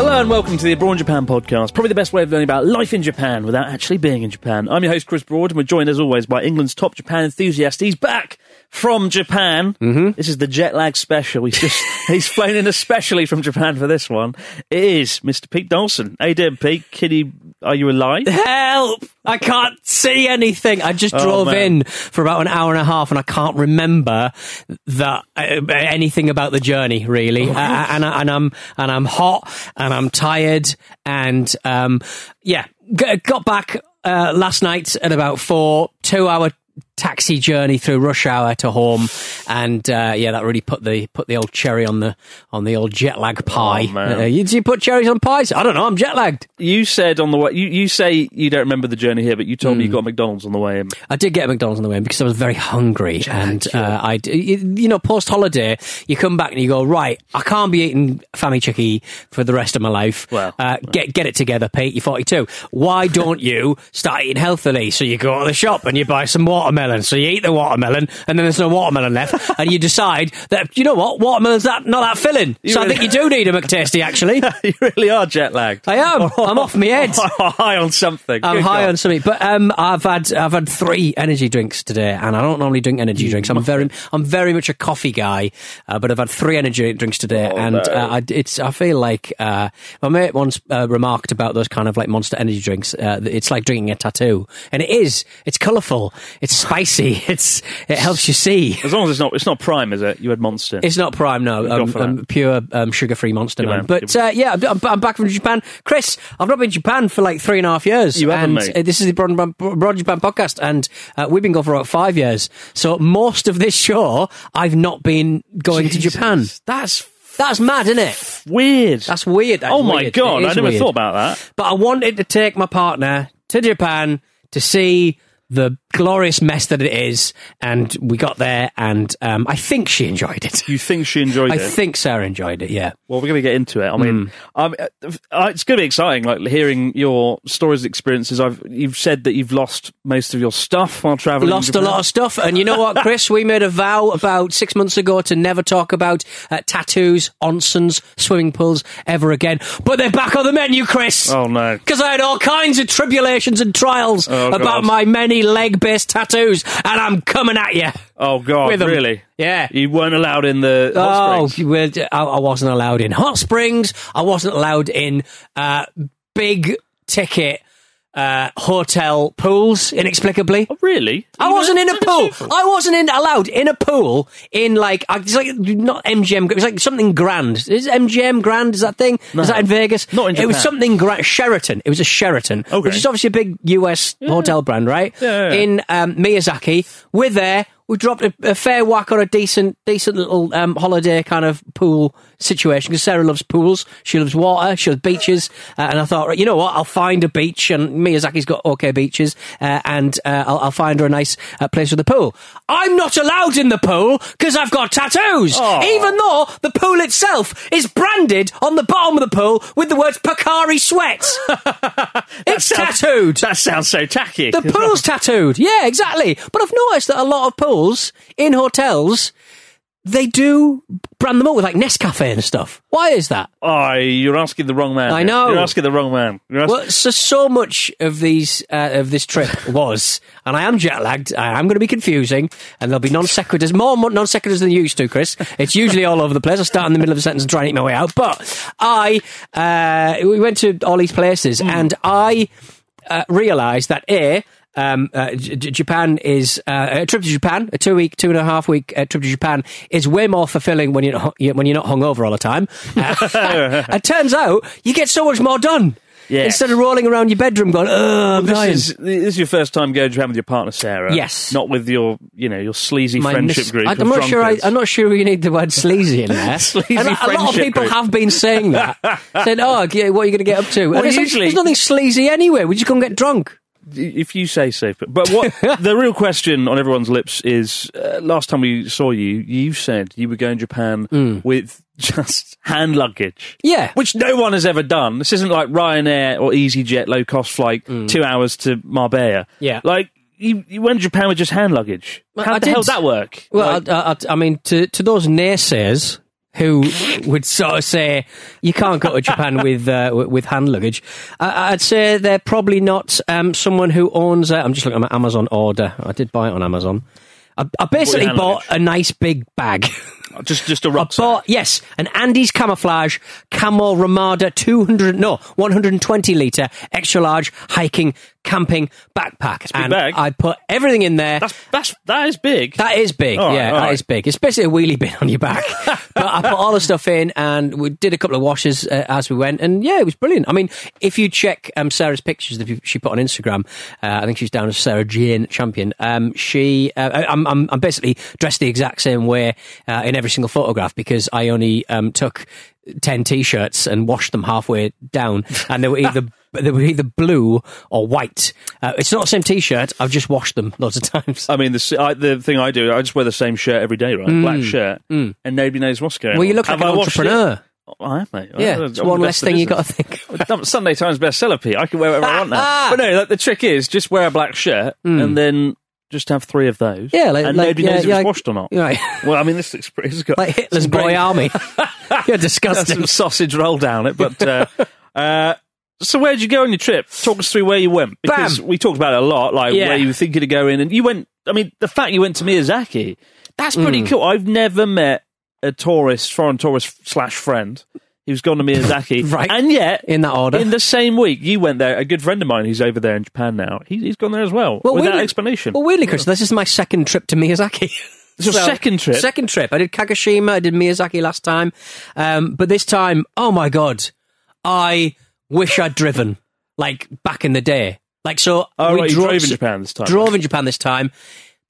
Hello and welcome to the Abroad Japan podcast. Probably the best way of learning about life in Japan without actually being in Japan. I'm your host Chris Broad, and we're joined as always by England's top Japan enthusiast. He's back from Japan. Mm-hmm. This is the jet lag special. He's just he's flown in especially from Japan for this one. It is Mr. Pete Dawson. Hey, doing, Pete? Kitty, are you alive? Help! I can't see anything. I just Oh, drove man. in for about an hour and a half, and I can't remember that uh, anything about the journey really. Uh, and, I, and I'm and I'm hot, and I'm tired, and um, yeah, g- got back uh, last night at about four, two hour taxi journey through rush hour to home, and uh, yeah, that really put the put the old cherry on the on the old jet lag pie. Oh, man. Uh, you, do you put cherries on pies? I don't know. I'm jet lagged. You said on the way. You, you say you don't remember the journey here, but you told me you got McDonald's on the way in. I did get a McDonald's on the way in because I was very hungry, and uh, I, you, you know, post holiday, you come back and you go, right, I can't be eating Famichiki for the rest of my life. Well, uh, get get it together, Pete. You're 42. Why don't you start eating healthily? So you go to the shop and you buy some watermelon. So you eat the watermelon, and then there's no watermelon left, and you decide that you know what, watermelon's that not that filling. You so I think you do need a McTasty. Actually, you really are jet lagged. I am. I'm off my head. I'm high on something. I'm Good high God. on something, but um, I've had I've had three energy drinks today, and I don't normally drink energy drinks. I'm very I'm very much a coffee guy, uh, but I've had three energy drinks today, Oh, and no. uh, I, it's I feel like uh, my mate once uh, remarked about those kind of like Monster energy drinks. Uh, it's like drinking a tattoo, and it is. It's colourful. It's spicy. It's it helps you see. As long as it's not, it's not prime, is it? You had Monster. It's not prime, no. Um, um, pure um, sugar-free monster, man. man. But uh, yeah, I'm, I'm back from Japan. Chris, I've not been to Japan for like three and a half years. You haven't, and mate. uh, this is the Broad, Broad Japan podcast, and uh, we've been gone for about five years. So most of this show, I've not been going to Japan. That's That's mad, isn't it? weird. That's weird. That's oh my weird. god! I never weird. thought about that. But I wanted to take my partner to Japan to see the glorious mess that it is, and we got there, and um, I think she enjoyed it. You think she enjoyed I it? I think Sarah enjoyed it. Yeah. Well, we're going to get into it. I mean, um, uh, it's going to be exciting. Like hearing your stories, experiences. I've you've said that you've lost most of your stuff while traveling. lost a lot of stuff. And you know what, Chris? we made a vow about six months ago to never talk about uh, tattoos, onsens, swimming pools ever again. But they're back on the menu, Chris. Oh no! Because I had all kinds of tribulations and trials Oh, about God. my many leg-based tattoos, and I'm coming at you. Oh god! Really? Yeah. You weren't allowed in the hot Oh, springs. well, I I wasn't allowed in hot springs. I wasn't allowed in uh, big ticket uh, hotel pools. Inexplicably, Oh, really? I wasn't in a pool. I wasn't in, allowed in a pool in like it's like not MGM. It was like something grand. Is MGM Grand? Is that thing? Is that in Vegas? Not in It was something grand. Sheraton. It was a Sheraton, Okay. which is obviously a big US hotel brand, right? Yeah, yeah, yeah. In um, Miyazaki, we're there. We dropped a, a fair whack on a decent, decent little um, holiday kind of pool situation because Sarah loves pools. She loves water. She loves beaches. Uh, and I thought, right, you know what? I'll find a beach, and Miyazaki's got okay beaches, uh, and uh, I'll, I'll find her a nice uh, place with a pool. I'm not allowed in the pool because I've got tattoos, Oh. even though the pool itself is branded on the bottom of the pool with the words Pocari Sweat. it's sounds- tattooed. That sounds so tacky. The pool's tattooed. Yeah, exactly. But I've noticed that a lot of pools in hotels they do brand them up with like Nescafe and stuff. Why is that? Oh, you're asking the wrong man. I know. You're asking the wrong man. You're ask- Well, so so much of these uh, of this trip was, and I am jet lagged. I am going to be confusing, and there'll be non sequiturs, more non sequiturs than you used to, Chris. It's usually all over the place. I start in the middle of a sentence and try and eat my way out. But I, uh, we went to all these places, and I uh, realised that a. Um, uh, J- Japan is uh, a trip to Japan, a two week, two and a half week uh, trip to Japan is way more fulfilling when you're not, when you're not hungover all the time. Uh, it turns out you get so much more done. Yes. Instead of rolling around your bedroom going, oh, I'm this dying." is this is your first time going to Japan with your partner Sarah. Yes. not with your you know your sleazy My friendship mis- group. I, I'm, not sure. I. I'm not sure you need the word sleazy in there. Sleazy And a, a lot of people group. have been saying that. saying, "Oh, yeah, what are you going to get up to?" Well, it's like, usually- there's nothing sleazy anyway. We just go and get drunk. If you say so. But, what the real question on everyone's lips is: uh, last time we saw you, you said you were going to Japan Hmm. with just hand luggage. Yeah. which no one has ever done. This isn't like Ryanair or EasyJet low cost flight, two hours to Marbella. Yeah. like. You, you went to Japan with just hand luggage. How I the hell did. did that work? Well, Like- I, I, I mean, to, to those naysayers who would sort of say you can't go to Japan with uh, with- hand luggage, I, I'd say they're probably not um, someone who owns. Uh, I'm just looking at my Amazon order. I did buy it on Amazon. I, I basically bought luggage? a nice big bag. just just a rucksack. bought yes, an Andes camouflage Camel Ramada 200 no 120 liter extra large hiking camping backpack, big and bag. I put everything in there. That's that's that is big. That is big. All right, yeah, all that right. is big. It's basically a wheelie bin on your back. but I put all the stuff in and we did a couple of washes uh, as we went. And yeah, it was brilliant. I mean, if you check um, Sarah's pictures that she put on Instagram, uh, I think she's down as Sarah Jane Champion. Um, she, uh, I'm, I'm, I'm basically dressed the exact same way uh, in every single photograph because I only um, took 10 t-shirts and washed them halfway down and they were either they were either blue or white uh, it's not the same t-shirt i've just washed them lots of times I mean, the I, the thing I do, I just wear the same shirt every day, right? Black shirt, and nobody knows what's going on. Mm. well you look like Have an I entrepreneur Oh, I have, mate. Yeah, I'm it's one less thing you business. got to think. Sunday Times bestseller, Pete. I can wear whatever I want now. But no, like, the trick is just wear a black shirt and then just have three of those. Yeah, like- and like- nobody yeah, knows if it's like- washed or not. Right. Well, I mean, this looks pretty. It's got like Hitler's boy great- army. You're disgusting. some sausage roll down it. But uh, uh, so, where did you go on your trip? Talk us through where you went because Bam. we talked about it a lot, like Yeah. where you were thinking of going, and you went. I mean, the fact you went to Miyazaki, that's pretty cool. I've never met a tourist, foreign tourist slash friend who's gone to Miyazaki, Right. And yet, In that order. in the same week, you went there. A good friend of mine who's over there in Japan now, he, he's gone there as well, well without weirdly- explanation. Well, weirdly, Chris, this is my second trip to Miyazaki. It's your second trip? Second trip. I did Kagoshima. I did Miyazaki last time, um, but this time, oh my god, I wish I'd driven like back in the day. Like so, Oh, we right, you drove, drove in Japan this time. Drove in Japan this time.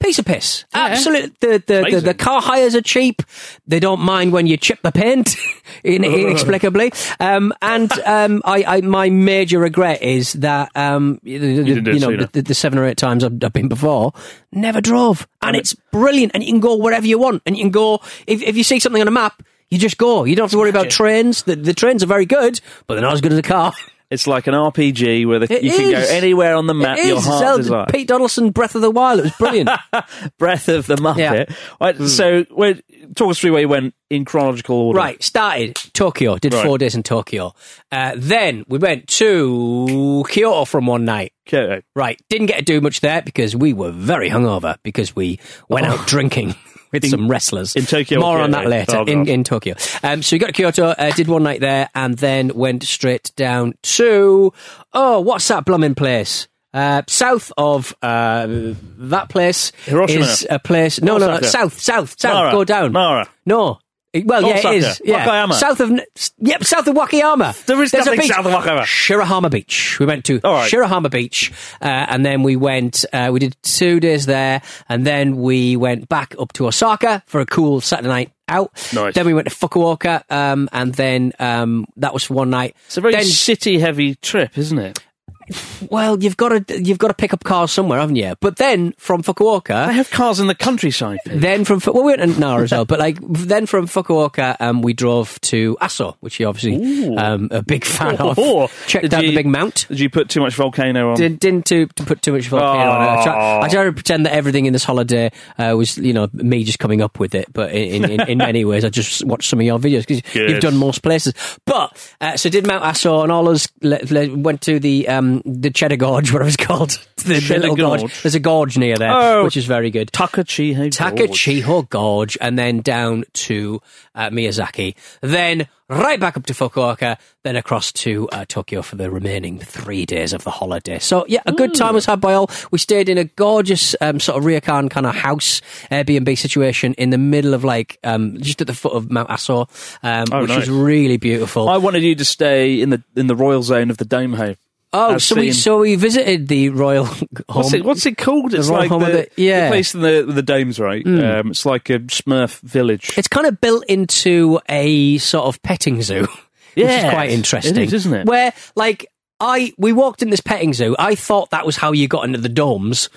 Piece of piss. Absolutely. The, the, the, the car hires are cheap. They don't mind when you chip the paint in, inexplicably. Um, and um, I, I, my major regret is that um, the, the- didn't do it you know the, the seven or eight times I've, I've been before, never drove, and it's brilliant. And you can go wherever you want, and you can go if if you see something on a map. You just go. You don't have to worry about trains. The, the trains are very good, but they're not as good as a car. It's like an RPG where the, It you can go anywhere on the map It your is. heart Zelda- desires. Pete Donaldson, Breath of the Wild. It was brilliant. Breath of the Muppet. Yeah. Right, So, where, talk us through where you went in chronological order. Right, started Tokyo, did Right. four days in Tokyo. Uh, then we went to Kyoto from one night. Kyoto. Right, didn't get to do much there because we were very hungover because we went out drinking with some wrestlers. In Tokyo or More on that later. Oh, in, in Tokyo. Um, so we got to Kyoto, uh, did one night there, and then went straight down to oh, what's that blooming place? Uh, south of uh, that place Hiroshima. is a place. No, no, no, south, south, south. Nara. Go down. Nara. No. Well, yeah, Osaka. it is. Yeah. Wakayama. South of, yep, south of Wakayama. There is There's a nothing beach. south of Wakayama. Shirahama Beach. We went to All right. Shirahama Beach, uh, and then we went. Uh, we did two days there, and then we went back up to Osaka for a cool Saturday night out. Nice. Then we went to Fukuoka, um, and then um, that was for one night. It's a very Then- city heavy trip, isn't it? Well, you've got to you've got to pick up cars somewhere, haven't you? But then from They Fukuoka, have cars in the countryside. Pete. then from well, we went to Nara as well, but like then from Fukuoka, um, we drove to Aso, which you're obviously um, a big fan of. Oh, Checked did out the you- big mount. Did you put too much volcano on? Did, didn't to, to put too much volcano on it. I try, I try to pretend that everything in this holiday uh, was, you know, me just coming up with it. But in, in, in many ways, I just watched some of your videos because you've done most places. But uh, so did Mount Aso and all us le- le- went to the um, the Cheddar Gorge, whatever it's called. The, the little gorge. Gorge. There's a gorge near there, Oh. which is very good. Takachiho. Gorge. Takachiho Gorge, and then down to uh, Miyazaki, then right back up to Fukuoka, then across to uh, Tokyo for the remaining three days of the holiday. So yeah, a good time was had by all. We stayed in a gorgeous um, sort of ryokan kind of house Airbnb situation in the middle of like um, just at the foot of Mount Aso, um, Oh, which nice. was really beautiful. I wanted you to stay in the in the royal zone of the dome home. Oh, I've so we so we visited the royal home. What's it, what's it called? It's like the, the- yeah. The place in the the domes, right? Um, it's like a Smurf village. It's kind of built into a sort of petting zoo. Which is quite interesting. is, isn't it? Where, like, I we walked in this petting zoo. I thought that was how you got into the domes,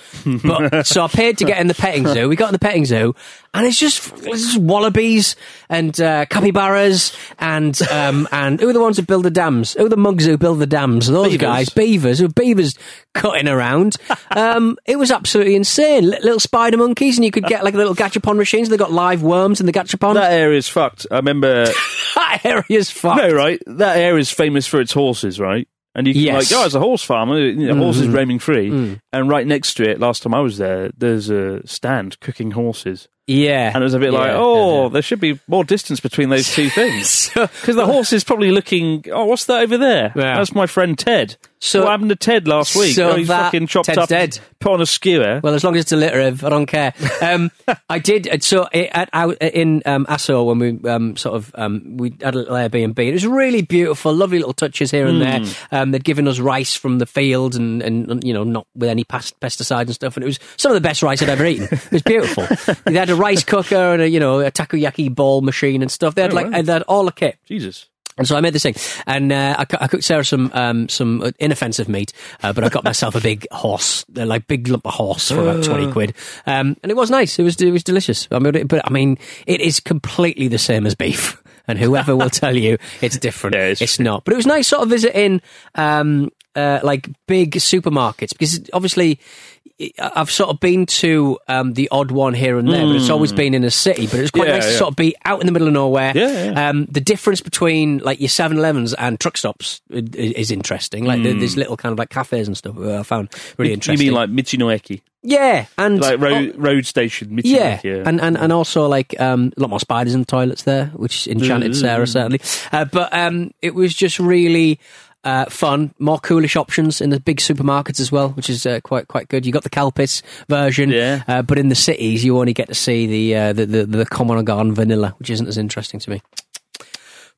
but so I paid to get in the petting zoo. We got in the petting zoo, and it's just, it's just wallabies and uh, capybaras and um, and who are the ones that build the dams? Who are the mugs who build the dams? Those Beavers. guys, beavers. Who beavers cutting around? Um, it was absolutely insane. Li- Little spider monkeys, and you could get like little gachapon machines. They got live worms in the gachapon. that area's fucked. I remember. that area's fucked. no, right? That area's famous for its horses, right? And you can Yes. like, oh, it's a horse farm. You know, Horses Mm-hmm. roaming free, Mm. and right next to it, last time I was there, there's a stand cooking horses, Yeah, and it was a bit like, oh, yeah, there should be more distance between those two things. Because the horse is probably looking, oh, what's that over there? Yeah. That's my friend Ted. So- what happened to Ted last week? so oh, he's fucking chopped Ted's up, dead. put on a skewer. Well, as long as it's alliterative, I don't care. Um, I did. uh, So it, at, out in um, when we um, sort of um, we had a little Airbnb, it was really beautiful, lovely little touches here and there. Um, they'd given us rice from the field, and, and you know, not with any past pesticides and stuff. And it was some of the best rice I'd ever eaten. It was beautiful. they had a rice cooker and a you know a takoyaki ball machine and stuff. They had Oh, like wow. they had all the kit. Jesus. And so I made this thing, and uh, I, I cooked Sarah some um, some inoffensive meat, uh, but I got myself a big horse, uh, like big lump of horse for about twenty quid, um, and it was nice. It was it was delicious. I mean, it- but I mean, it is completely the same as beef, and whoever will tell you it's different, Yeah, it's it's not. But it was nice, sort of visiting um, uh, like big supermarkets because obviously. I've sort of been to um, the odd one here and there, but it's always been in a city. But it's quite Yeah, nice to sort of be out in the middle of nowhere. Yeah, yeah. Um, the difference between like your 7-Elevens and truck stops is interesting. Like there- there's little kind of like cafes and stuff I found really You interesting. You mean like Michinoeki? yeah, and Like road, oh, road station yeah, Michinoeki? and, and and also like um, a lot more spiders in the toilets there, which enchanted Sarah certainly. Uh, but um, it was just really. Uh, fun, more coolish options in the big supermarkets as well, which is uh, quite quite good. You got the Calpis version, Yeah. uh, but in the cities you only get to see the uh, the, the the common garden vanilla, which isn't as interesting to me.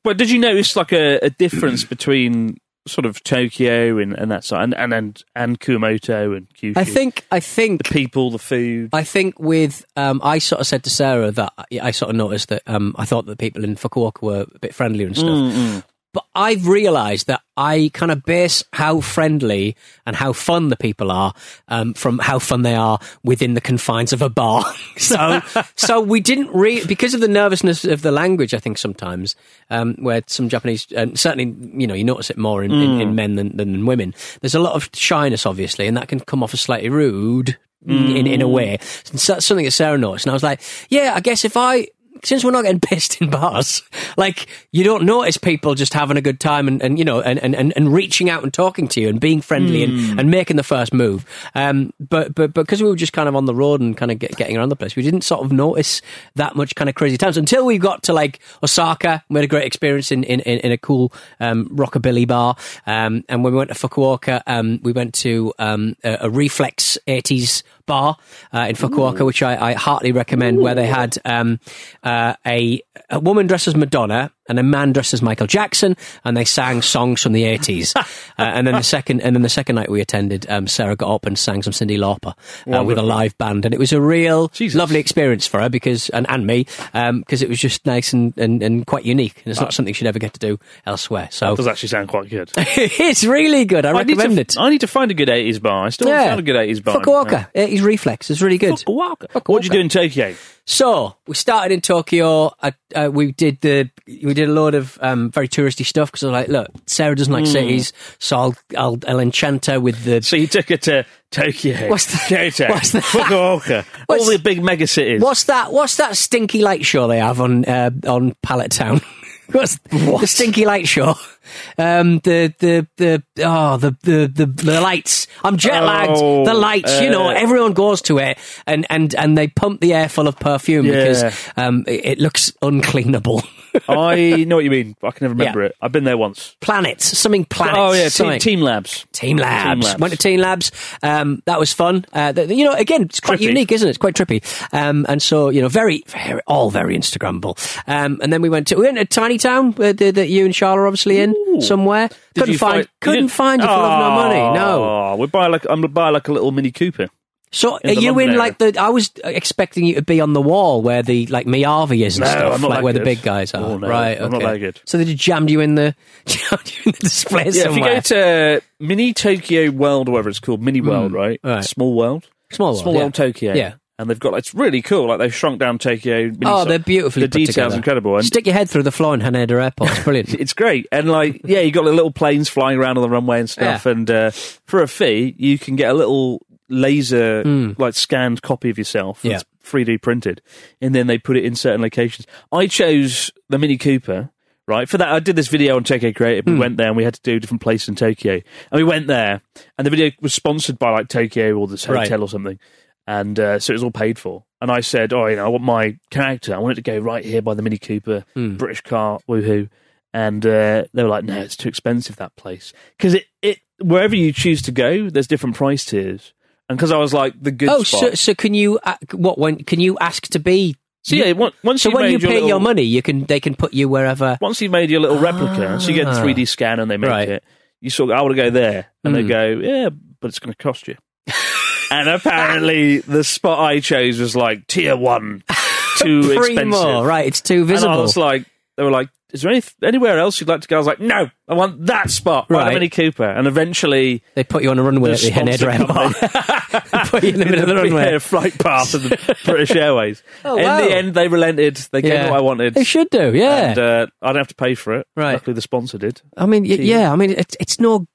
But did you notice like a, a difference between sort of Tokyo and, and that side, and and and, and Kumamoto and Kyushu? I think I think the people, the food. I think with um, I sort of said to Sarah that I, I sort of noticed that um, I thought that people in Fukuoka were a bit friendlier and stuff. Mm, But I've realised that I kind of base how friendly and how fun the people are um, from how fun they are within the confines of a bar. so, so we didn't really because of the nervousness of the language. I think sometimes um, where some Japanese, and certainly you know, you notice it more in, in, in men than, than in women. There's a lot of shyness, obviously, and that can come off as slightly rude in in a way. So that's something that Sarah noticed, and I was like, yeah, I guess if I since we're not getting pissed in bars, like you don't notice people just having a good time and, and you know and, and, and, reaching out and talking to you and being friendly and, and making the first move. Um, but but because we were just kind of on the road and kind of get, getting around the place, we didn't sort of notice that much kind of crazy times until we got to like Osaka. We had a great experience in in, in, in a cool um, rockabilly bar. Um, and when we went to Fukuoka, um, we went to um, a, a Reflex 80s bar uh, in Fukuoka, which I, I heartily recommend, where they had um, uh, a, a woman dressed as Madonna and a man dressed as Michael Jackson, and they sang songs from the 80s. uh, and then the second, and then the second night we attended, um, Sarah got up and sang some Cyndi Lauper uh, with a live band, and it was a real Jesus. lovely experience for her because, and, and me, because it was just nice and, and, and quite unique, and it's not something she'd ever get to do elsewhere. So Does actually sound quite good. it's really good. I, need recommend to, it. I need to find a good 80s bar. I still haven't found a good 80s bar. Fukuoka. 80s Reflex. It's really good. Fukuoka. What did you do in Tokyo? So we started in Tokyo. Uh, uh, we did the we did a load of um, very touristy stuff because I was like, look, Sarah doesn't like cities, so I'll, I'll I'll enchant her with the. So you took her to Tokyo, What's the- Kyoto, what's the- Fukuoka, what's- all the big mega cities. What's that? What's that stinky light show they have on uh, on Pallet Town? What's the stinky light show? Um, the the the oh the the the, the lights. I'm jet lagged. Oh, the lights. you know, uh, everyone goes to it, and and and they pump the air full of perfume Yeah. because um, it, it looks uncleanable. I know what you mean. I can never remember Yeah. it. I've been there once. planets, something planets. oh yeah, team, something. team labs. Team Labs. Team Labs. Went to Team Labs. Um, that was fun. Uh, th- you know, again, it's quite Trippy. unique, isn't it? It's quite trippy. Um, and so, you know, very, very all very Instagrammable. Um, and then we went to, we went to Tiny Town uh, that, that you and Charlotte are obviously in somewhere. Couldn't you find, you couldn't didn't- find you for love nor money. No. Oh, we buy like I'm gonna buy like a little Mini Cooper. So are you London in area. like the? I was expecting you to be on the wall where the like Miyavi is and No, stuff, I'm not like where the big guys are. Oh, no, right, I'm not okay. that good. So they just jammed you in the jammed you in the display Yeah, somewhere. if you go to Mini Tokyo World or whatever it's called, Mini World, right? right. Small World, Small World, Small yeah. World Tokyo. Yeah. and they've got it's really cool. Like they've shrunk down Tokyo. Oh, they're beautifully The details together. incredible. And Stick your head through the floor in Haneda Airport. It's brilliant. it's great. And like, yeah, you got the little planes flying around on the runway and stuff. Yeah. And uh, for a fee, you can get a little laser, like scanned copy of yourself. Yeah. It's 3D printed, and then they put it in certain locations. I chose the Mini Cooper. Right for that, I did this video on Tokyo Creative. We went there and we had to do different places in Tokyo, and we went there, and the video was sponsored by like Tokyo or this hotel Right. or something, and uh, so it was all paid for. And I said, oh, you know, I want my character. I want it to go right here by the Mini Cooper, Hmm. British car, woohoo. And uh, they were like, no, it's too expensive that place because it, it wherever you choose to go, there's different price tiers. And because I was like the good oh, spot. so, so can you uh, what when can you ask to be? So, yeah, once so you've when you your pay little- your money, you can they can put you wherever. once you've made your little replica, so you get a Ah. 3D scan and they make Right. it, you sort of, I want to go there. And they Hmm. go, yeah, but it's going to cost you. and apparently the spot I chose was like tier one, too expensive. right? It's too And I visible. was like, they were like, is there any, anywhere else you'd like to go? I was like, no, I want that spot, right? Right. Mini Cooper. And eventually, they put you on a runway at the Airport. company- put you in the middle of the runway. Yeah, flight path of the British Airways. Oh, in wow. the end, they relented. They gave me what I wanted. They should do, yeah. And uh, I don't have to pay for it. Right. Luckily, the sponsor did. I mean, y- yeah. I mean, it's it's no.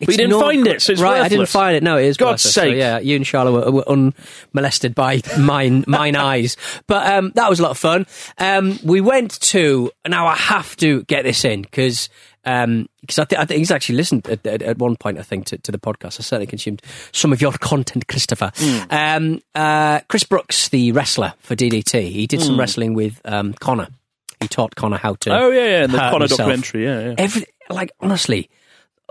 It's you didn't no find it, so it's right. I didn't find it. No, it is. God's worthless. So, sake. yeah, you and Charlotte were, were unmolested by mine mine eyes, but um, that was a lot of fun. Um, we went to now. I have to get this in because because I, th- I think he's actually listened at, at, at one point. I think to, to the podcast. I certainly consumed some of your content, Christopher. Hmm. Um, uh, Chris Brooks, the wrestler for DDT, he did some wrestling with um, Connor. He taught Connor how to. Hmm. Oh, yeah, yeah. The Connor himself. documentary, yeah, yeah. Every like honestly,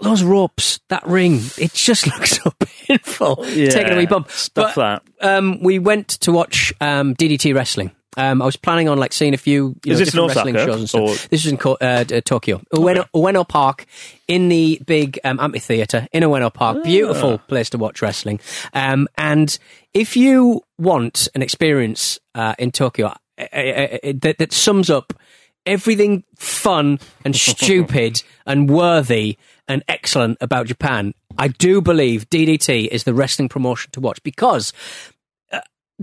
those ropes, that ring, it just looks so painful. Yeah, Taking a wee bump. stuff but, that. Um, we went to watch um, DDT wrestling. Um, I was planning on like seeing a few you Is know, different in wrestling shows and stuff. or- This is in Ko- uh, Tokyo, Ueno, Ueno Park, in the big um, amphitheater in Ueno Park. Beautiful place to watch wrestling. Um, and if you want an experience uh, in Tokyo uh, uh, uh, that, that sums up everything fun and stupid and worthy and excellent about Japan, I do believe DDT is the wrestling promotion to watch because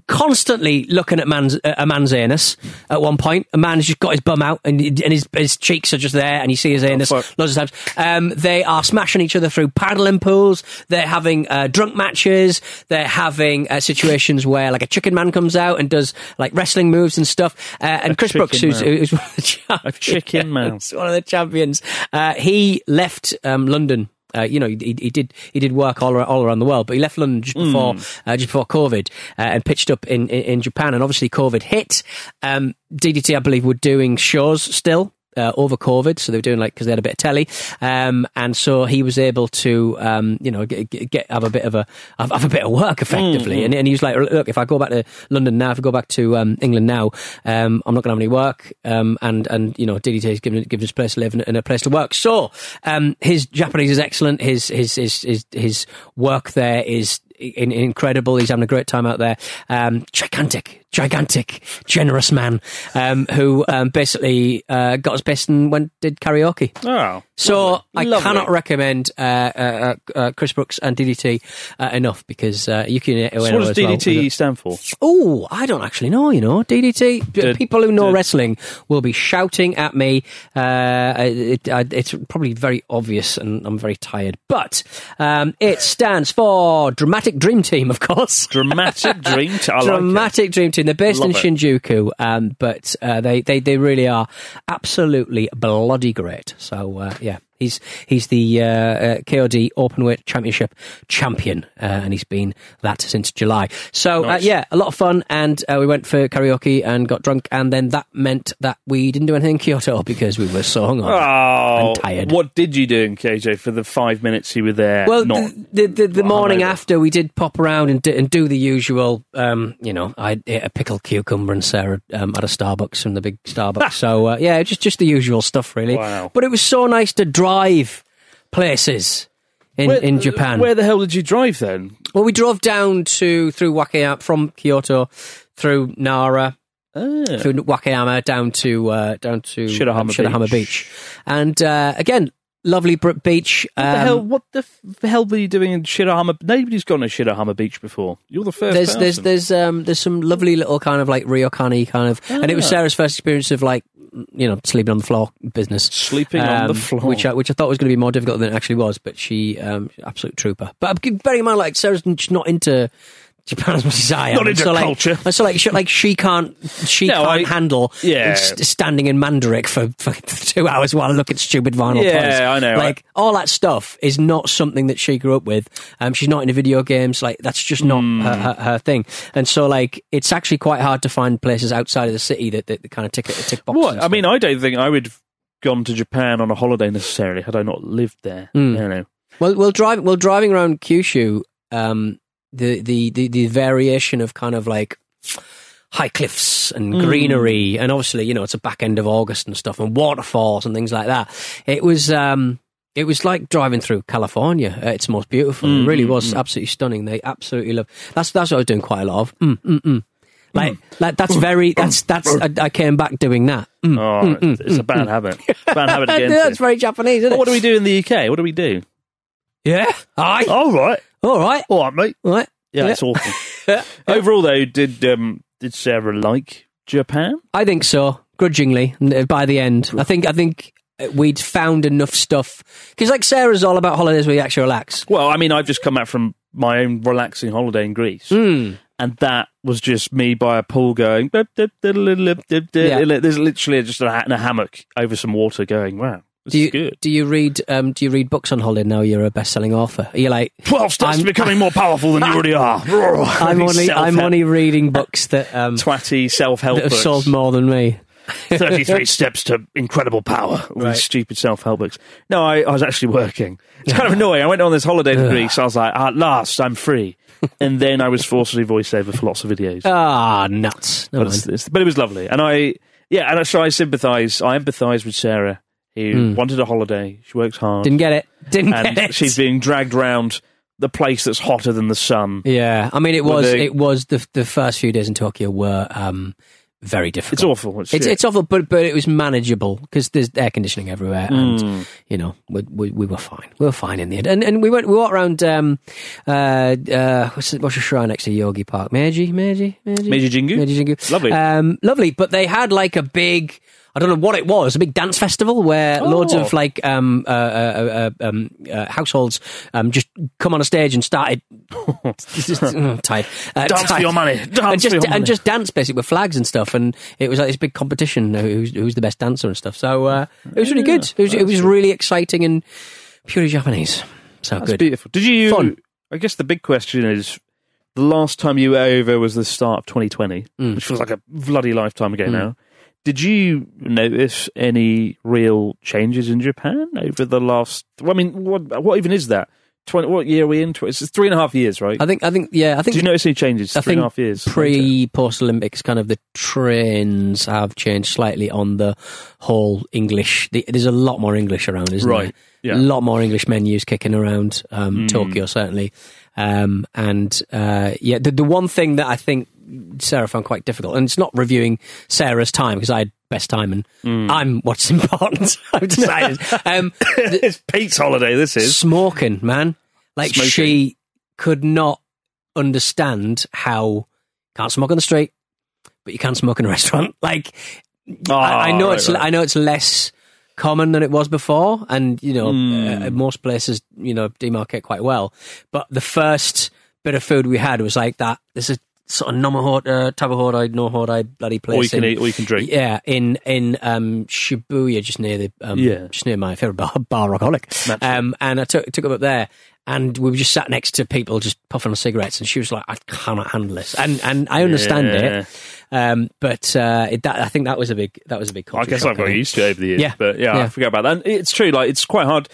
constantly looking at man's, uh, a man's anus at one point. A man has just got his bum out and, and his, his cheeks are just there and you see his anus fuck. loads of times. Um, they are smashing each other through paddling pools. They're having uh, drunk matches. They're having uh, situations where like a chicken man comes out and does like wrestling moves and stuff. Uh, and Chris Brooks, who's, who's one of the champions, chicken man. one of the champions, uh, he left um, London. Uh, you know, he, he did he did work all around, all around the world, but he left London just before uh, just before COVID uh, and pitched up in, in, in Japan. And obviously, COVID hit. Um, DDT, I believe, were doing shows still uh, over COVID, so they were doing like because they had a bit of telly, um, and so he was able to, um, you know, get, get, have a bit of a have, have a bit of work effectively. And, and he was like, look, if I go back to London now, if I go back to um, England now, um, I'm not going to have any work, um, and and you know, DDT is given given us a place to live and, and a place to work. So um, his Japanese is excellent. His his his his, his work there is incredible. He's having a great time out there. Um, gigantic, gigantic, generous man um, who um, basically uh, got his best and went did karaoke. Oh, So lovely. I cannot recommend uh, uh, uh, Chris Brooks and DDT uh, enough because uh, you can. So what does DDT stand for? Oh, I don't actually know. You know, DDT. Did- people who know did- wrestling will be shouting at me. Uh, it, I, it's probably very obvious, and I'm very tired. But um, it stands for Dramatic Dream Team, of course. Dramatic Dream. T- I like. Dramatic Dream Team. They're based in it. Shinjuku, um, but uh, they, they they really are absolutely bloody great. So uh, yeah, he's he's the uh, uh, KOD Openweight Championship champion, uh, and he's been that since July. So uh, Nice. yeah, a lot of fun, and uh, we went for karaoke and got drunk, and then that meant that we didn't do anything in Kyoto because we were so hungover. Oh, I'm tired. What did you do in KJ for the five minutes you were there? Well, not the the, the, the morning hungover? after we did pop around and do, and do the usual. Um, you know, I ate a pickled cucumber and Sarah um, at a Starbucks from the big Starbucks. so uh, yeah, just just the usual stuff really. Wow. But it was so nice to drive places in Where- in Japan. Where the hell did you drive then? well, we drove down to through Wakayama from Kyoto through Nara. Through Wakayama down to uh, down to Shirahama um, Shirahama Beach. Beach, and uh, again, lovely br- beach. What the Um, hell? What the f- hell were you doing in Shirahama? Nobody's gone to Shirahama Beach before. You're the first. there's there's person. there's um there's some lovely little kind of like ryokani kind of and it was Ah. Sarah's first experience of like you know sleeping on the floor business Sleeping on the Um, floor. which I, which I thought was going to be more difficult than it actually was but she um absolute trooper but bearing in mind like Sarah's not into Japan as much as I am Not into so, like, culture. so like she, like she can't she No, can't I- handle Yeah. st- standing in Mandarake for, for two hours while I look at stupid vinyl Yeah, toys. I know. like all that stuff is not something that she grew up with. Um, she's not into video games. Like that's just not Hmm. her, her, her thing. And so, like, it's actually quite hard to find places outside of the city that, that, kind of tick the tick boxes. What? I mean. I don't think I would have gone to Japan on a holiday necessarily had I not lived there. Hmm. I don't know. well, well, driving, well, driving around Kyushu, um, the, the, the, the variation of kind of like high cliffs and greenery, and obviously, you know, it's a back end of August and stuff, and waterfalls and things like that. It was, um, it was like driving through California. its most beautiful. it really was absolutely stunning. They absolutely love. That's that's what I was doing quite a lot of. Mm, mm, mm. Like, like that's very. That's that's. I, I came back doing that. Mm. Oh, it's, a bad habit. Bad habit again. that's very Japanese, isn't But it? what do we do in the UK? What do we do? Yeah. Aye. All right, All right. all right, mate. All right. Yeah, it's awful. Overall, though, did um, did Sarah like Japan? I think so. Grudgingly, by the end, I think I think uh, we'd found enough stuff because, like Sarah's all about holidays where you actually relax. Well, I mean, I've just come back from my own relaxing holiday in Greece, Hmm. and that was just me by a pool going. Yeah. There's literally just a, ha- in a hammock over some water, going, "Wow, this Do you good." do you read um, do you read books on holiday now? You're a best selling author. Are you like Twelve steps to I'm- becoming more powerful than you already are. I'm only I'm only reading books that um twatty self-help that have books. sold more than me. 33 steps to incredible power. All Right. these stupid self-help books. No, I, I was actually working. It's kind of annoying. I went on this holiday to Greece. I was like, at last, I'm free. and then I was forced to do voiceover for lots of videos. Ah, nuts. Never but, it's, it's- but it was lovely. And I, yeah, and so I sympathise. I empathise with Sarah, who wanted a holiday. She works hard. Didn't get it. Didn't and get it. she's being dragged around the place that's hotter than the sun. yeah, I mean, it was they- it was the the first few days in Tokyo were um very difficult. It's awful. It's, It's, it's awful, but but it was manageable because there's air conditioning everywhere, and Mm. you know we, we we were fine. We were fine in the end, and and we went we walked around. Um, uh, uh, what's the, what's the shrine next to Yogi Park? Meiji, Meiji, Meiji, Meiji Jingu? Meiji Jingu. Lovely. um, lovely. But they had like a big. I don't know what it was. A big dance festival where loads Oh. of like um, uh, uh, uh, um, uh, households um, just come on a stage and started. just, oh, tired. Uh, Dance for your money. Dance and just for your and money. just dance basically with flags and stuff. And it was like this big competition. Who's, who's the best dancer and stuff. So uh, it was really good. It was, it was really exciting and purely Japanese. So That's good. beautiful. Did you? Fun. I guess the big question is: the last time you were over was the start of 2020, Mm. which feels like a bloody lifetime ago now. Did you notice any real changes in Japan over the last? Well, I mean, what what even is that? Twenty? What year are we into? It's three and a half years, right? I think I think yeah I think Did you notice any changes? I three think and a half years. pre post Olympics, kind of the trends have changed slightly on the whole English. The, there's a lot more English around, isn't Right, there? yeah. A lot more English menus kicking around um, Hmm. Tokyo, certainly. Um, and uh, yeah, the, the one thing that I think Sarah found quite difficult, and it's not reviewing Sarah's time because I had best time and Hmm. I'm what's important. I've decided. Um, it's Pete's holiday. This is. smoking, man. Like Smoking. she could not understand how can't smoke on the street, but you can smoke in a restaurant. Like I, I Ah, know right, it's right. I know it's less common than it was before, and you know Hmm. uh, most places you know demarcate quite well. But the first bit of food we had was like that. There's a sort of nomahodai, uh, tabehodai, no hodai bloody place. Or you can in- eat, or you can drink. yeah, in in um, Shibuya, just near the um, Yeah. just near my favorite bar, bar Rockaholic. Um, and I took took it up there, and we were just sat next to people just puffing on cigarettes, and she was like, "I cannot handle this," and and I understand Yeah. it, um, but uh, it, that, I think that was a big that was a big. I guess I've got used to it over the years. Yeah. But yeah, I forget about that. And it's true. Like it's quite hard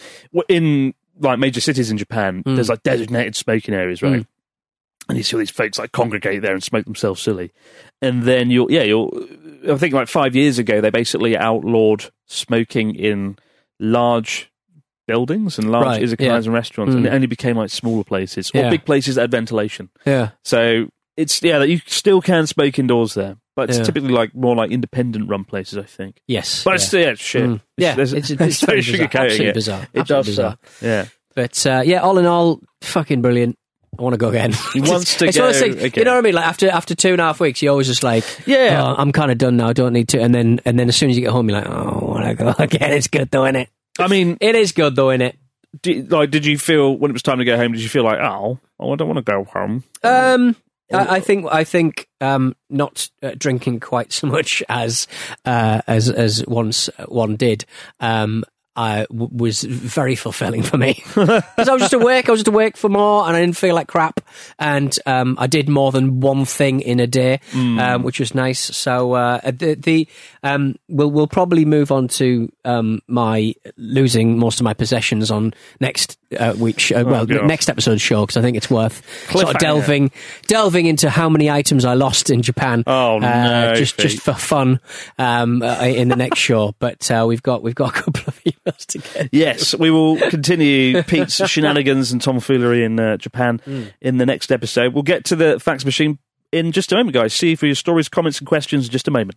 in like major cities in Japan. Mm. There's like designated smoking areas, right? And you see all these folks like congregate there and smoke themselves silly. And then you'll yeah you'll. I think like five years ago they basically outlawed smoking in large buildings and large Right, izakayas yeah. and restaurants, and Mm. it only became like smaller places or Yeah. big places that had ventilation. Yeah, So it's yeah you still can smoke indoors there, but it's Yeah. typically like more like independent run places, I think. yes, But yeah. it's still yeah, it's shit. Mm. Yeah, it's, it's, it's no very bizarre. Absolutely it. bizarre. It Absolutely does bizarre. Yeah. But uh, yeah, all in all, fucking brilliant. I want to go again. He wants to it's one of those go again. You know what I mean? Like after after two and a half weeks, you're always just like, Yeah. "Oh, I'm kind of done now. I don't need to. And then and then as soon as you get home, you're like, oh, I want to go again. It's good though, it. I mean, It is good though, it. did, like, did you feel when it was time to go home? Did you feel like, oh, oh I don't want to go home? Um, I, I think I think um, not uh, drinking quite so much as uh, as as once one did. Um, W- was very fulfilling for me because I was just awake. I was just awake for more, and I didn't feel like crap. And um, I did more than one thing in a day, um, which was nice. So uh, the, the um, we'll we'll probably move on to um, my losing most of my possessions on next uh, week's show. well, God. next episode's show because I think it's worth sort of delving delving into how many items I lost in Japan. Oh, uh, no, just Pete. just for fun um, uh, in the next show. But uh, we've got we've got a couple of emails to get. Yes, we will continue Pete's shenanigans and tomfoolery in uh, Japan Hmm. in the next episode. We'll get to the fax machine in just a moment, guys. See you for your stories, comments, and questions in just a moment.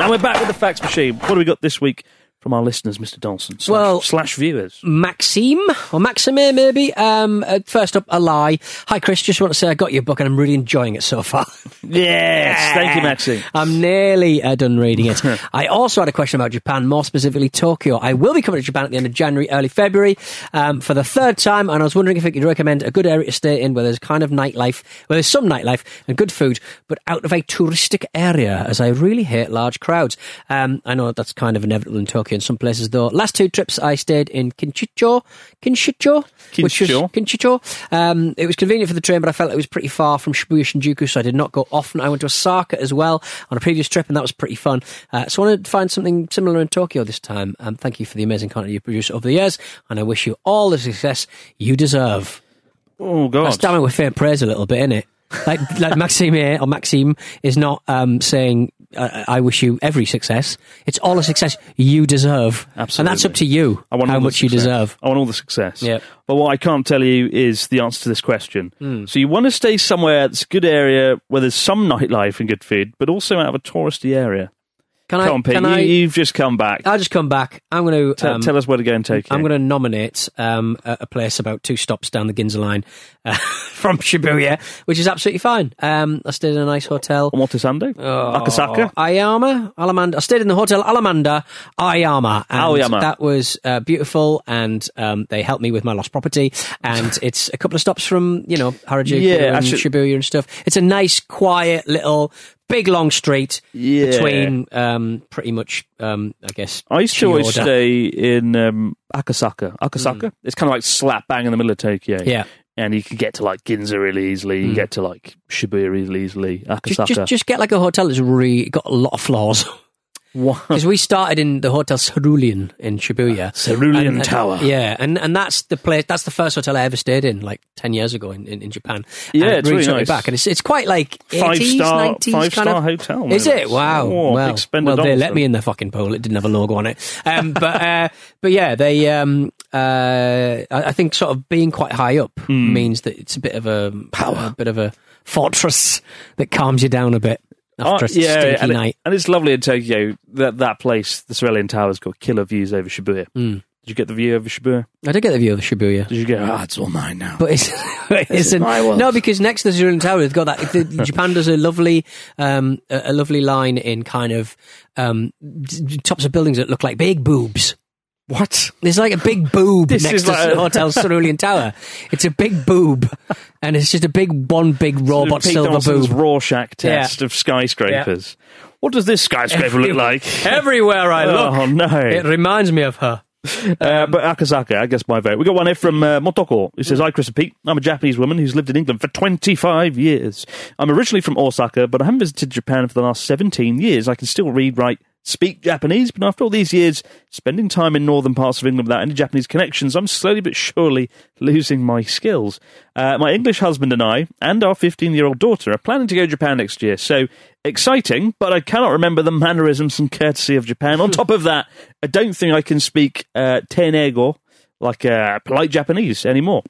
And we're back with the fax machine. What do we got this week from our listeners, Mr. Dawson? Slash, Well- slash viewers. Maxime or Maxime, maybe. Um, uh, first up, a lie. Hi, Chris. Just want to say I got your book and I'm really enjoying it so far. Yes, thank you, Maxine. I'm nearly uh, done reading it. I also had a question about Japan, more specifically Tokyo. I will be coming to Japan at the end of January, early February, um, for the third time, and I was wondering if you could recommend a good area to stay in where there's kind of nightlife, where there's some nightlife and good food, but out of a touristic area, as I really hate large crowds. Um, I know that's kind of inevitable in Tokyo in some places, though. Last two trips I stayed in Kinshicho, Kinshicho, which was Kinshicho. Um, it was convenient for the train, but I felt it was pretty far from Shibuya Shinjuku, so I did not go often. I went to Osaka as well on a previous trip, and that was pretty fun. Uh, so I wanted to find something similar in Tokyo this time. Um, thank you for the amazing content you produce over the years, and I wish you all the success you deserve. Oh, God. That's damn it with faint praise a little bit, isn't it? Like, like Maxime or Maxime is not um, saying, uh, I wish you every success. It's all a success you deserve. Absolutely. And that's up to you, I want how much you deserve. I want all the success. Yep. But what I can't tell you is the answer to this question. Hmm. So you want to stay somewhere that's a good area where there's some nightlife and good food, but also out of a touristy area. Can Come I? on, Pete. can you, I? You've just come back. I'll just come back. I'm going to Tell- um, tell us where to go and take you. I'm going to nominate um, a, a place about two stops down the Ginza line uh, from Shibuya, which is absolutely fine. Um, I stayed in a nice hotel. What is Omotesando? Akasaka? Ayama, Allamanda. I stayed in the hotel Allamanda, Ayama, and Aoyama. that was uh, beautiful. And um, they helped me with my lost property. And it's a couple of stops from you know Harajuku Yeah, and Shibuya and stuff. It's a nice, quiet little. Big long street Yeah. between um, pretty much, um, I guess. I used to always stay in um, Akasaka. Akasaka? It's kind of like slap bang in the middle of Tokyo. Mm. Yeah. And you can get to like Ginza really easily. You Mm. get to like Shibuya really easily. Akasaka. just, just get like a hotel that's really got a lot of flaws. Because we started in the hotel Cerulean in Shibuya, Cerulean And- and- Tower. yeah, and and that's the place. That's the first hotel I ever stayed in, like ten years ago in, in, in Japan. Yeah, and it it's really took nice. back, and it's it's quite like Five 80s, star- 90s five kind star of hotel, Is it? Wow. Oh, well, well, they let me in the fucking pool. It didn't have a logo on it, um, but uh, but yeah, they. Um, uh, I, I think sort of being quite high up Hmm. means that it's a bit of a power, a bit of a fortress that calms you down a bit after Oh, a stinky and, it- night. and it's lovely in Tokyo. That that place, the Cerulean Tower's got killer views over Shibuya. Mm. Did you get the view over Shibuya? I did get the view of Shibuya. Did you get? Ah, it's all mine now. But it's, it isn't. my world. No, because next to the Cerulean Tower, they've got that. The, Japan does a lovely, um, a, a lovely line in kind of um, d- tops of buildings that look like big boobs. What? There's like a big boob This next to like the a- Hotel Cerulean Tower. It's a big boob, and it's just a big one big robot Pete silver Dawson's boob. Rorschach test of skyscrapers. What does this skyscraper look like? Everywhere I look, Oh no! it reminds me of her. Uh, but Akasaka, I guess my vote. We got one here from uh, Motoko. He says, Hi, Chris and Pete. I'm a Japanese woman who's lived in England for 25 years. I'm originally from Osaka, but I haven't visited Japan for the last 17 years. I can still read, write, speak Japanese, but after all these years spending time in northern parts of England without any Japanese connections, I'm slowly but surely losing my skills. Uh, my English husband and I, and our 15 year old daughter, are planning to go to Japan next year. So exciting, but I cannot remember the mannerisms and courtesy of Japan. On top of that, I don't think I can speak uh, teineigo, like uh, polite Japanese, anymore.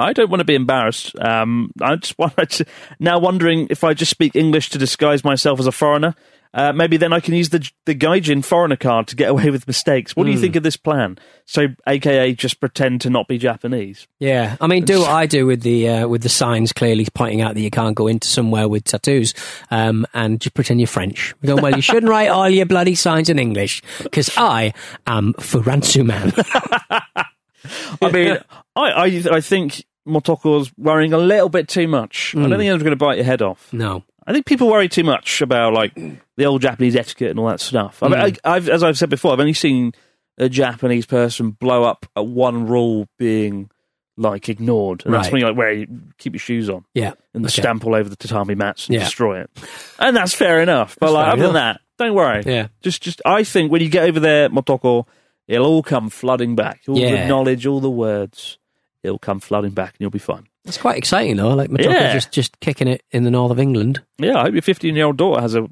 I don't want to be embarrassed. Um, I just want to, now wondering if I just speak English to disguise myself as a foreigner. Uh, maybe then I can use the the Gaijin foreigner card to get away with mistakes. What do you Mm. think of this plan? So, AKA, just pretend to not be Japanese. Yeah, I mean, do what I do with the uh, with the signs clearly pointing out that you can't go into somewhere with tattoos, um, and just pretend you're French. We go, well, you shouldn't write all your bloody signs in English because I am Furansu man. I mean, I, I I think Motoko's worrying a little bit too much. I don't Mm. think anyone's going to bite your head off. no, I think people worry too much about like the old Japanese etiquette and all that stuff. I mean, Mm. I, I've, as I've said before, I've only seen a Japanese person blow up at one rule being like ignored, and that's when you like wear keep your shoes on yeah, and okay. stamp all over the tatami mats and Yeah. destroy it, and that's fair enough. But That's like other than that, don't worry. Yeah. Just, just I think when you get over there, Motoko, it'll all come flooding back. All the Yeah. knowledge, all the words, it'll come flooding back, and you'll be fine. It's quite exciting though. Like Motoko Yeah. just just kicking it in the north of England. Yeah, I hope your 15 year old daughter has a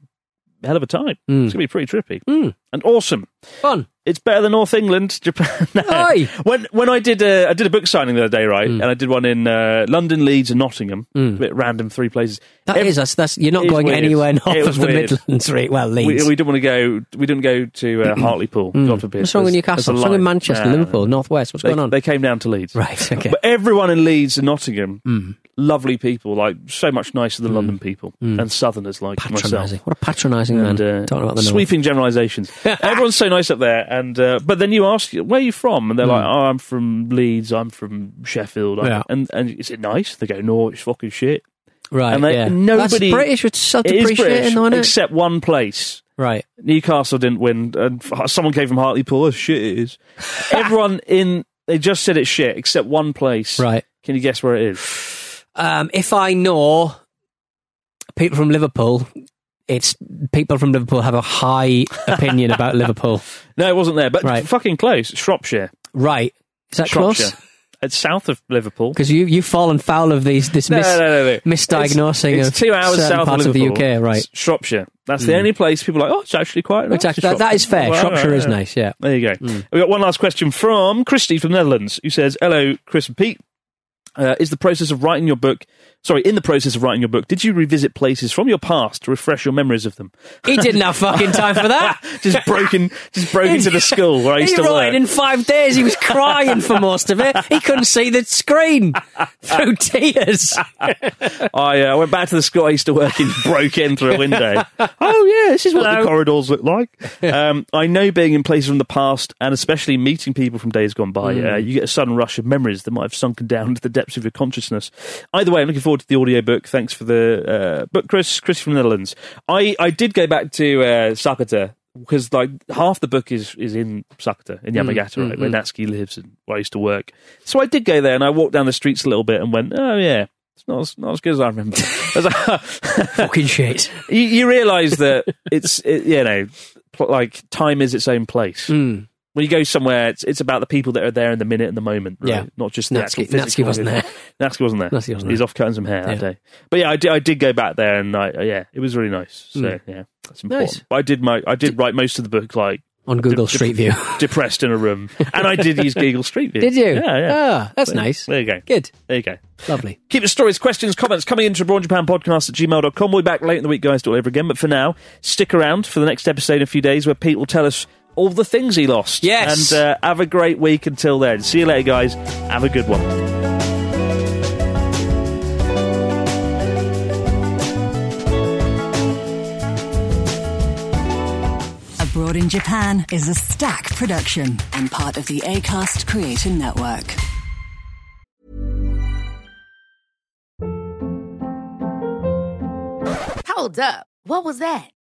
hell of a time. Mm. It's going to be pretty trippy Mm. and awesome. Fun. It's better than North England, Japan. No. Aye. When when I did a, I did a book signing the other day, right? Mm. And I did one in uh, London, Leeds, and Nottingham. Mm. A bit random, three places. That Ev- is that's that's you're not going weird. anywhere north of the weird. Midlands, right? Well, We, Leeds. we didn't want to go. We didn't go to uh, Hartlepool. God forbid. What's wrong with Newcastle? What's wrong with. Manchester, no, Liverpool, no. Northwest? What's They, going on? they came down to Leeds. Right. Okay. But everyone in Leeds and Nottingham, Mm. lovely people, like so much nicer than London people and Southerners like myself. Patronising. What a patronising man. uh, Talking about the sweeping generalizations. Everyone's so nice up there, and uh, but then you ask, where are you from? And they're like, oh, I'm from Leeds. I'm from Sheffield. I'm- Hmm. Yeah. And and is it nice? They go, no, it's fucking shit. Right. and they, yeah. nobody. That's British with It is self-depreciating, British, though, isn't it? except one place. Right. Newcastle didn't win, and f- someone came from Hartlepool. Oh shit, it is. Everyone in they just said it's shit, except one place. Right. Can you guess where it is? Um, if I know people from Liverpool, it's people from Liverpool have a high opinion about Liverpool. No, it wasn't there, but Right. fucking close. Shropshire. Right. Is that Shropshire. close? It's south of Liverpool. Because you, you've fallen foul of these, this No, mis- no, no, no. misdiagnosing It's, of two hours certain south parts of the UK, right. It's Shropshire. That's the Mm. only place people are like, oh, it's actually quite nice. Actually, that, that is fair. Well, Shropshire is yeah. nice, yeah. There you go. Mm. We've got one last question from Christy from the Netherlands, who says, Hello, Chris and Pete. Uh, is the process of writing your book, sorry, in the process of writing your book, did you revisit places from your past to refresh your memories of them? He didn't have fucking time for that. just broken, just broke into the school where I used he to wrote work. in five days. He was crying for most of it. He couldn't see the screen through tears. I uh, went back to the school I used to work in, broke in through a window. oh yeah, this is what Hello. the corridors look like. Um, I know being in places from the past, and especially meeting people from days gone by, Mm. uh, you get a sudden rush of memories that might have sunken down to the depths of your consciousness. Either way, I'm looking forward to the audiobook. Thanks for the uh, book, Chris. Chris from the Netherlands. I, I did go back to uh, Sakata because like half the book is is in Sakata in Yamagata, mm, right, where mm. Natsuki lives and where I used to work. So I did go there, and I walked down the streets a little bit and went, oh yeah. It's not as, not as good as I remember. Fucking shit. you, you realise that it's it, you know like time is its own place. Mm. When you go somewhere, it's it's about the people that are there in the minute and the moment, right? Yeah. not just Natsuki. Natsuki wasn't there. Natsuki wasn't there. Natsuki wasn't there. He's off cutting some hair that day. But yeah, I did. I did go back there, and I, yeah, it was really nice. So Mm. yeah, that's important. Nice. But I did my I did write most of the book like On Google de- Street View. depressed in a room, and I did use Google Street View. Did you? Yeah, yeah. Ah, that's There- nice. There you go. Good. There you go. Lovely. Keep your stories, questions, comments coming into Broad Japan Podcast at gmail.com. We'll be back late in the week, guys, to all over again. But for now, stick around for the next episode in a few days where Pete will tell us all the things he lost. Yes. And uh, have a great week until then. See you later, guys. Have a good one. Abroad in Japan is a stack production and part of the Acast Creator Network. Hold up. What was that?